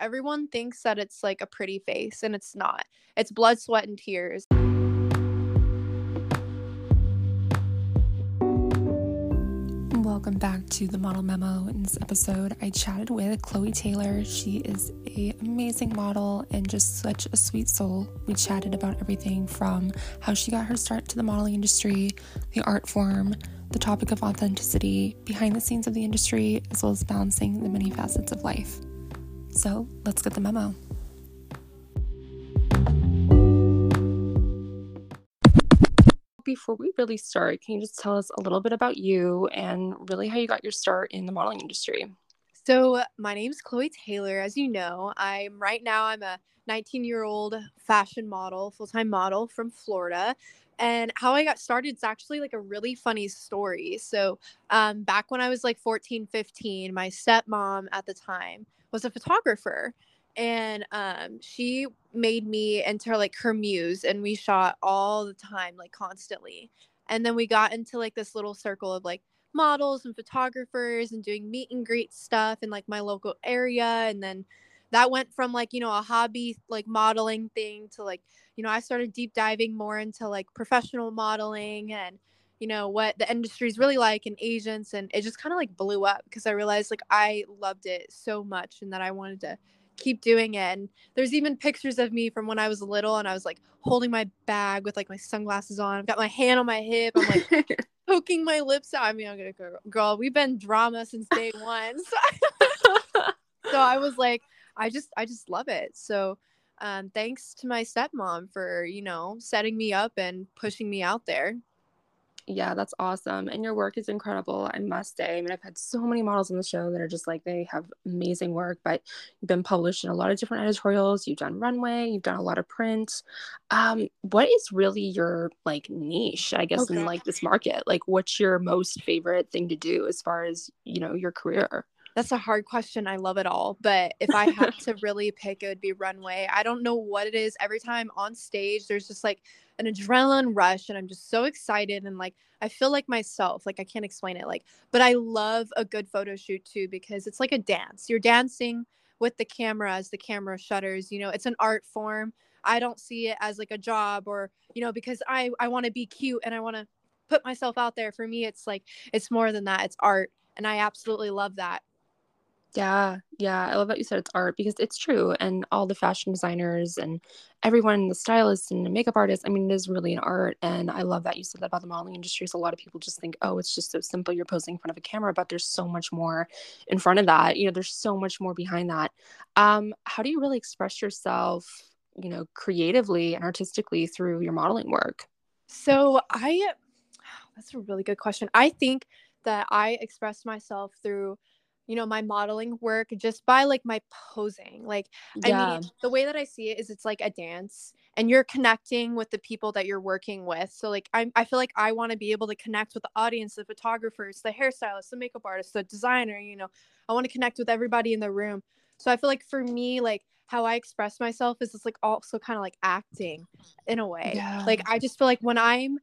everyone thinks that it's like a pretty face and it's not. It's blood, sweat, and tears. Welcome back to the Model Memo. In this episode, I chatted with Chloé Taylor. She is a amazing model and just such a sweet soul. We chatted about everything from how she got her start to the modeling industry, the art form, the topic of authenticity, behind the scenes of the industry, as well as balancing the many facets of life. So let's get the memo. Before we really start, can you just tell us a little bit about you and really how you got your start in the modeling industry? So, my name's Chloé Taylor. As you know, I'm right now I'm a 19 year old fashion model, full time model from Florida. And how I got started is actually like a really funny story. So, um, back when I was like 14, 15, my stepmom at the time was a photographer and um, she made me into like her muse and we shot all the time like constantly. And then we got into like this little circle of like models and photographers and doing meet and greet stuff in like my local area and then that went from like you know a hobby like modeling thing to like you know i started deep diving more into like professional modeling and you know what the industry is really like and agents and it just kind of like blew up because i realized like i loved it so much and that i wanted to keep doing it and there's even pictures of me from when i was little and i was like holding my bag with like my sunglasses on i've got my hand on my hip i'm like poking my lips out i mean i'm gonna go girl we've been drama since day one so, so i was like i just i just love it so um, thanks to my stepmom for you know setting me up and pushing me out there yeah, that's awesome. And your work is incredible, I must say. I mean, I've had so many models on the show that are just like they have amazing work, but you've been published in a lot of different editorials. You've done runway, you've done a lot of print. Um, what is really your like niche, I guess, okay. in like this market? Like, what's your most favorite thing to do as far as you know your career? That's a hard question. I love it all. But if I had to really pick, it would be runway. I don't know what it is. Every time on stage, there's just like an adrenaline rush and I'm just so excited and like I feel like myself. Like I can't explain it. Like, but I love a good photo shoot too because it's like a dance. You're dancing with the camera as the camera shutters. You know, it's an art form. I don't see it as like a job or, you know, because I I want to be cute and I want to put myself out there. For me, it's like it's more than that. It's art. And I absolutely love that. Yeah, yeah. I love that you said it's art because it's true. And all the fashion designers and everyone, the stylists and the makeup artists, I mean, it is really an art. And I love that you said that about the modeling industry. So a lot of people just think, oh, it's just so simple. You're posing in front of a camera, but there's so much more in front of that. You know, there's so much more behind that. Um, how do you really express yourself, you know, creatively and artistically through your modeling work? So I, that's a really good question. I think that I express myself through you know my modeling work just by like my posing like yeah. i mean the way that i see it is it's like a dance and you're connecting with the people that you're working with so like i i feel like i want to be able to connect with the audience the photographers the hairstylist the makeup artist the designer you know i want to connect with everybody in the room so i feel like for me like how i express myself is just like also kind of like acting in a way yeah. like i just feel like when i'm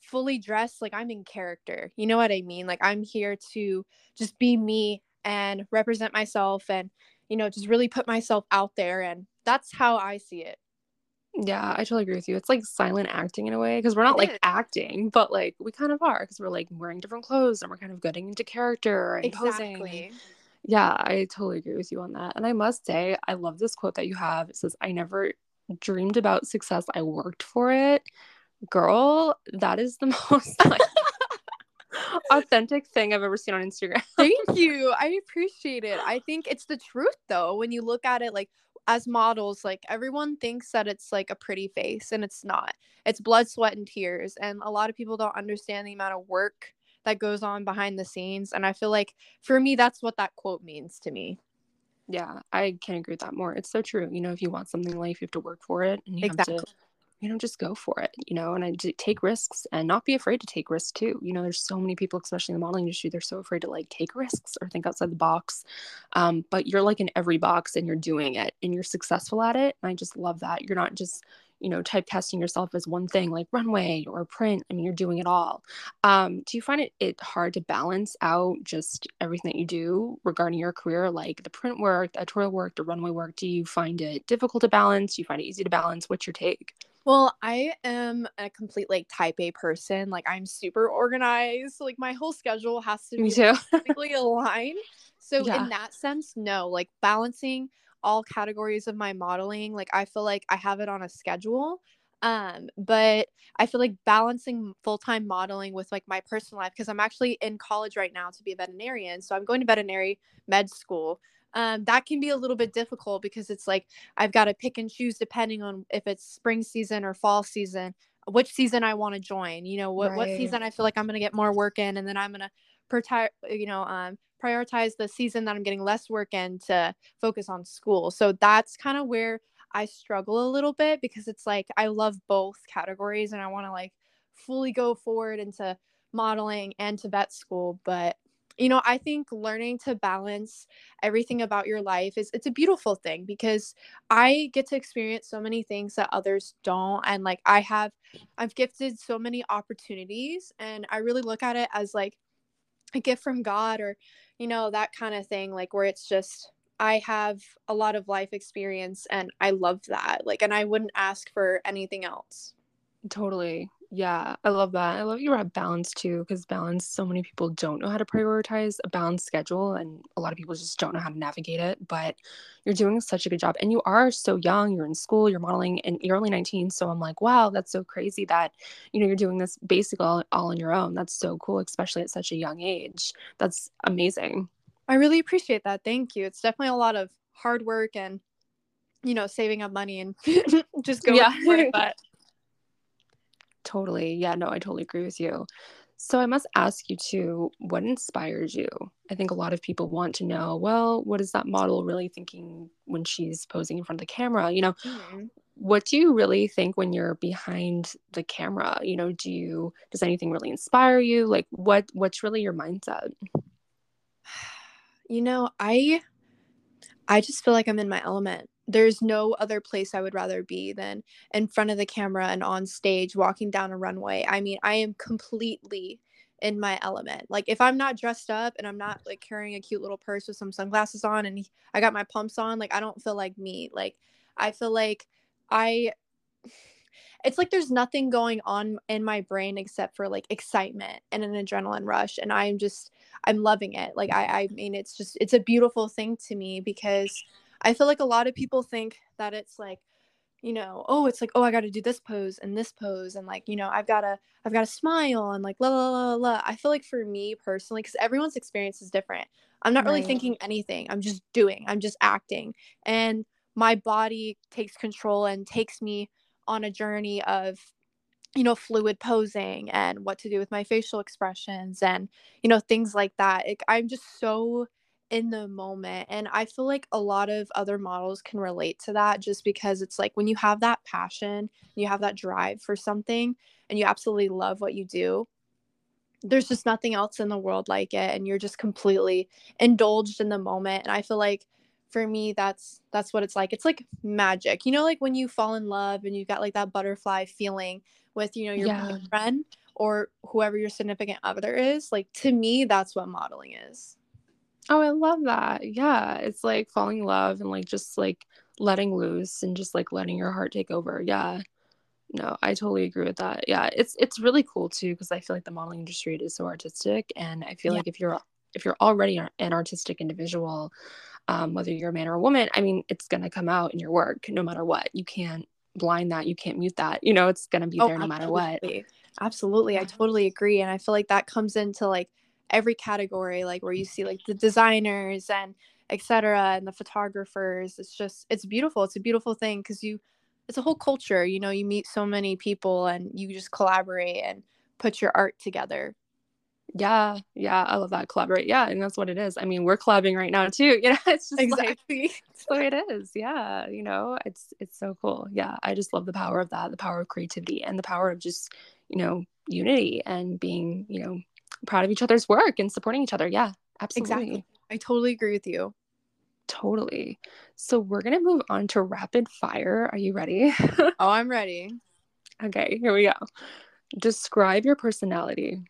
fully dressed like i'm in character you know what i mean like i'm here to just be me and represent myself and you know just really put myself out there and that's how i see it. Yeah i totally agree with you. It's like silent acting in a way because we're not it like is. acting but like we kind of are because we're like wearing different clothes and we're kind of getting into character and exactly. posing yeah i totally agree with you on that. And i must say i love this quote that you have. It says i never dreamed about success. I worked for it. Girl that is the most like authentic thing I've ever seen on Instagram. Thank you. I appreciate it. I think it's the truth though. When you look at it like as models, like everyone thinks that it's like a pretty face and it's not. It's blood, sweat, and tears. And a lot of people don't understand the amount of work that goes on behind the scenes. And I feel like for me, that's what that quote means to me. Yeah, I can agree with that more. It's so true. You know, if you want something in life, you have to work for it and you exactly. have to you know, just go for it, you know, and I take risks and not be afraid to take risks too. You know, there's so many people, especially in the modeling industry, they're so afraid to like take risks or think outside the box. Um, but you're like in every box and you're doing it and you're successful at it. And I just love that. You're not just, you know typecasting yourself as one thing like runway or print i mean you're doing it all um, do you find it, it hard to balance out just everything that you do regarding your career like the print work the editorial work the runway work do you find it difficult to balance do you find it easy to balance what's your take well, I am a complete like type A person. Like I'm super organized. Like my whole schedule has to Me be too. perfectly aligned. So yeah. in that sense, no, like balancing all categories of my modeling, like I feel like I have it on a schedule. Um, but I feel like balancing full-time modeling with like my personal life because I'm actually in college right now to be a veterinarian. So I'm going to veterinary med school um, that can be a little bit difficult because it's like I've got to pick and choose depending on if it's spring season or fall season, which season I want to join. You know, what right. what season I feel like I'm going to get more work in, and then I'm going to prioritize, you know, um, prioritize the season that I'm getting less work in to focus on school. So that's kind of where I struggle a little bit because it's like I love both categories and I want to like fully go forward into modeling and to vet school, but you know i think learning to balance everything about your life is it's a beautiful thing because i get to experience so many things that others don't and like i have i've gifted so many opportunities and i really look at it as like a gift from god or you know that kind of thing like where it's just i have a lot of life experience and i love that like and i wouldn't ask for anything else. Totally yeah, I love that. I love you have balance too, because balance, so many people don't know how to prioritize a balanced schedule, and a lot of people just don't know how to navigate it. But you're doing such a good job, and you are so young. You're in school, you're modeling, and you're only 19. So I'm like, wow, that's so crazy that you know you're doing this basically all, all on your own. That's so cool, especially at such a young age. That's amazing. I really appreciate that. Thank you. It's definitely a lot of hard work and you know saving up money and just going yeah. for it. But Totally. Yeah, no, I totally agree with you. So I must ask you too, what inspires you? I think a lot of people want to know, well, what is that model really thinking when she's posing in front of the camera? You know, mm-hmm. what do you really think when you're behind the camera? You know, do you does anything really inspire you? Like what what's really your mindset? You know, I I just feel like I'm in my element there's no other place I would rather be than in front of the camera and on stage walking down a runway. I mean, I am completely in my element. Like if I'm not dressed up and I'm not like carrying a cute little purse with some sunglasses on and I got my pumps on, like I don't feel like me. Like I feel like I it's like there's nothing going on in my brain except for like excitement and an adrenaline rush and I'm just I'm loving it. Like I I mean it's just it's a beautiful thing to me because I feel like a lot of people think that it's like, you know, oh, it's like, oh, I got to do this pose and this pose, and like, you know, I've got to, I've got to smile and like, la la la la. I feel like for me personally, because everyone's experience is different. I'm not really thinking anything. I'm just doing. I'm just acting, and my body takes control and takes me on a journey of you know fluid posing and what to do with my facial expressions and you know things like that it, i'm just so in the moment. And I feel like a lot of other models can relate to that just because it's like when you have that passion, you have that drive for something, and you absolutely love what you do, there's just nothing else in the world like it. And you're just completely indulged in the moment. And I feel like for me that's that's what it's like it's like magic you know like when you fall in love and you got like that butterfly feeling with you know your yeah. friend or whoever your significant other is like to me that's what modeling is Oh, I love that. Yeah. It's like falling in love and like just like letting loose and just like letting your heart take over. Yeah. No, I totally agree with that. Yeah. It's it's really cool too because I feel like the modeling industry is so artistic and I feel yeah. like if you're if you're already an artistic individual, um, whether you're a man or a woman, I mean, it's gonna come out in your work no matter what. You can't blind that, you can't mute that. You know, it's gonna be oh, there no matter what. Absolutely. I totally agree. And I feel like that comes into like every category like where you see like the designers and etc and the photographers it's just it's beautiful it's a beautiful thing because you it's a whole culture you know you meet so many people and you just collaborate and put your art together. Yeah yeah i love that collaborate yeah and that's what it is i mean we're collabing right now too you know it's just exactly. like, it's the way it is yeah you know it's it's so cool yeah i just love the power of that the power of creativity and the power of just you know unity and being you know proud of each other's work and supporting each other. Yeah, absolutely. Exactly. I totally agree with you. Totally. So we're going to move on to rapid fire. Are you ready? oh, I'm ready. Okay, here we go. Describe your personality.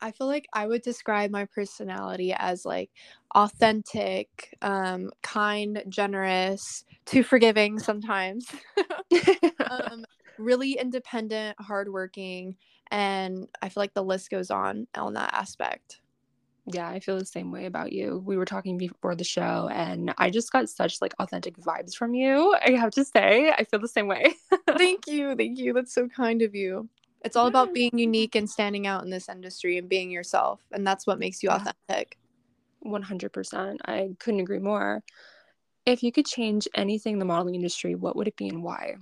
I feel like I would describe my personality as like authentic, um, kind, generous, too forgiving sometimes. um, really independent, hardworking, and I feel like the list goes on on that aspect. Yeah, I feel the same way about you. We were talking before the show and I just got such like authentic vibes from you. I have to say, I feel the same way. thank you. Thank you. That's so kind of you. It's all about being unique and standing out in this industry and being yourself, and that's what makes you authentic. 100%. I couldn't agree more. If you could change anything in the modeling industry, what would it be and why?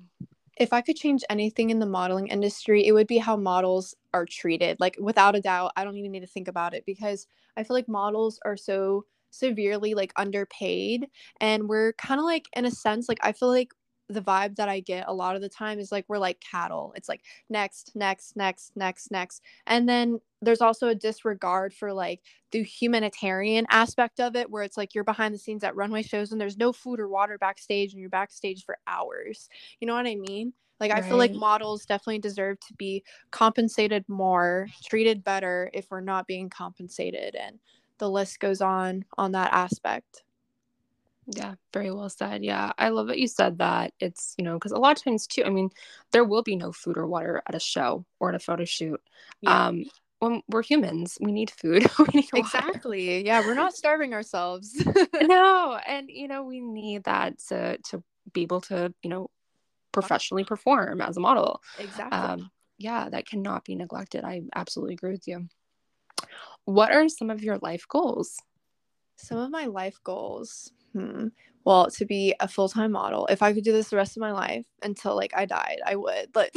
If I could change anything in the modeling industry, it would be how models are treated. Like without a doubt, I don't even need to think about it because I feel like models are so severely like underpaid and we're kind of like in a sense like I feel like the vibe that I get a lot of the time is like we're like cattle. It's like next, next, next, next, next. And then there's also a disregard for like the humanitarian aspect of it where it's like you're behind the scenes at runway shows and there's no food or water backstage and you're backstage for hours. You know what I mean? Like right. I feel like models definitely deserve to be compensated more, treated better if we're not being compensated and the list goes on on that aspect. Yeah, very well said. Yeah, I love that you said that. It's, you know, because a lot of times too, I mean, there will be no food or water at a show or at a photo shoot. Yeah. Um, when we're humans, we need food. we need exactly. Yeah, we're not starving ourselves. no, and you know, we need that to to be able to, you know, professionally perform as a model. Exactly. Um, yeah, that cannot be neglected. I absolutely agree with you. What are some of your life goals? Some of my life goals. Hmm. Well, to be a full time model, if I could do this the rest of my life until like I died, I would. But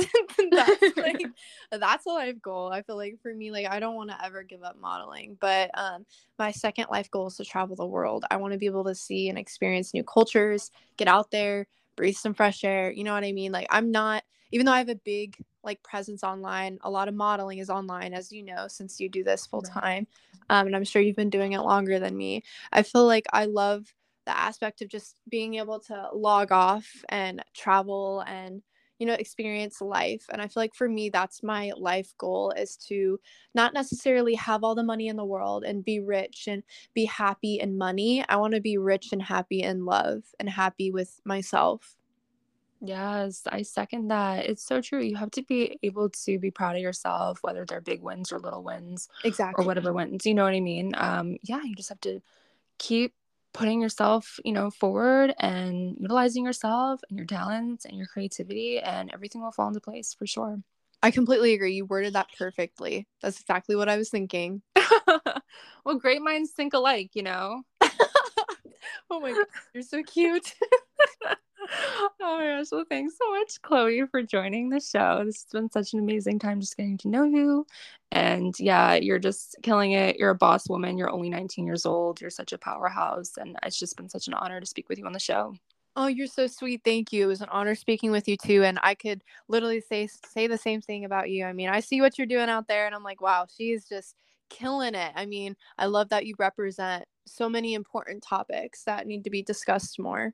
that's like that's a life goal. I feel like for me, like I don't want to ever give up modeling. But um, my second life goal is to travel the world. I want to be able to see and experience new cultures, get out there, breathe some fresh air. You know what I mean? Like I'm not, even though I have a big like presence online, a lot of modeling is online, as you know, since you do this full time. Um, and I'm sure you've been doing it longer than me. I feel like I love the aspect of just being able to log off and travel and you know experience life and i feel like for me that's my life goal is to not necessarily have all the money in the world and be rich and be happy in money i want to be rich and happy in love and happy with myself Yes, I second that. It's so true. You have to be able to be proud of yourself, whether they're big wins or little wins, exactly, or whatever wins. You know what I mean? Um, yeah, you just have to keep putting yourself, you know, forward and utilizing yourself and your talents and your creativity and everything will fall into place for sure. I completely agree. You worded that perfectly. That's exactly what I was thinking. well, great minds think alike, you know. oh my god, you're so cute. oh my gosh. Well, thanks so much, Chloé, for joining the show. This has been such an amazing time just getting to know you. And yeah, you're just killing it. You're a boss woman. You're only 19 years old. You're such a powerhouse. And it's just been such an honor to speak with you on the show. Oh, you're so sweet. Thank you. It was an honor speaking with you too. And I could literally say say the same thing about you. I mean, I see what you're doing out there and I'm like, wow, she's just killing it. I mean, I love that you represent so many important topics that need to be discussed more.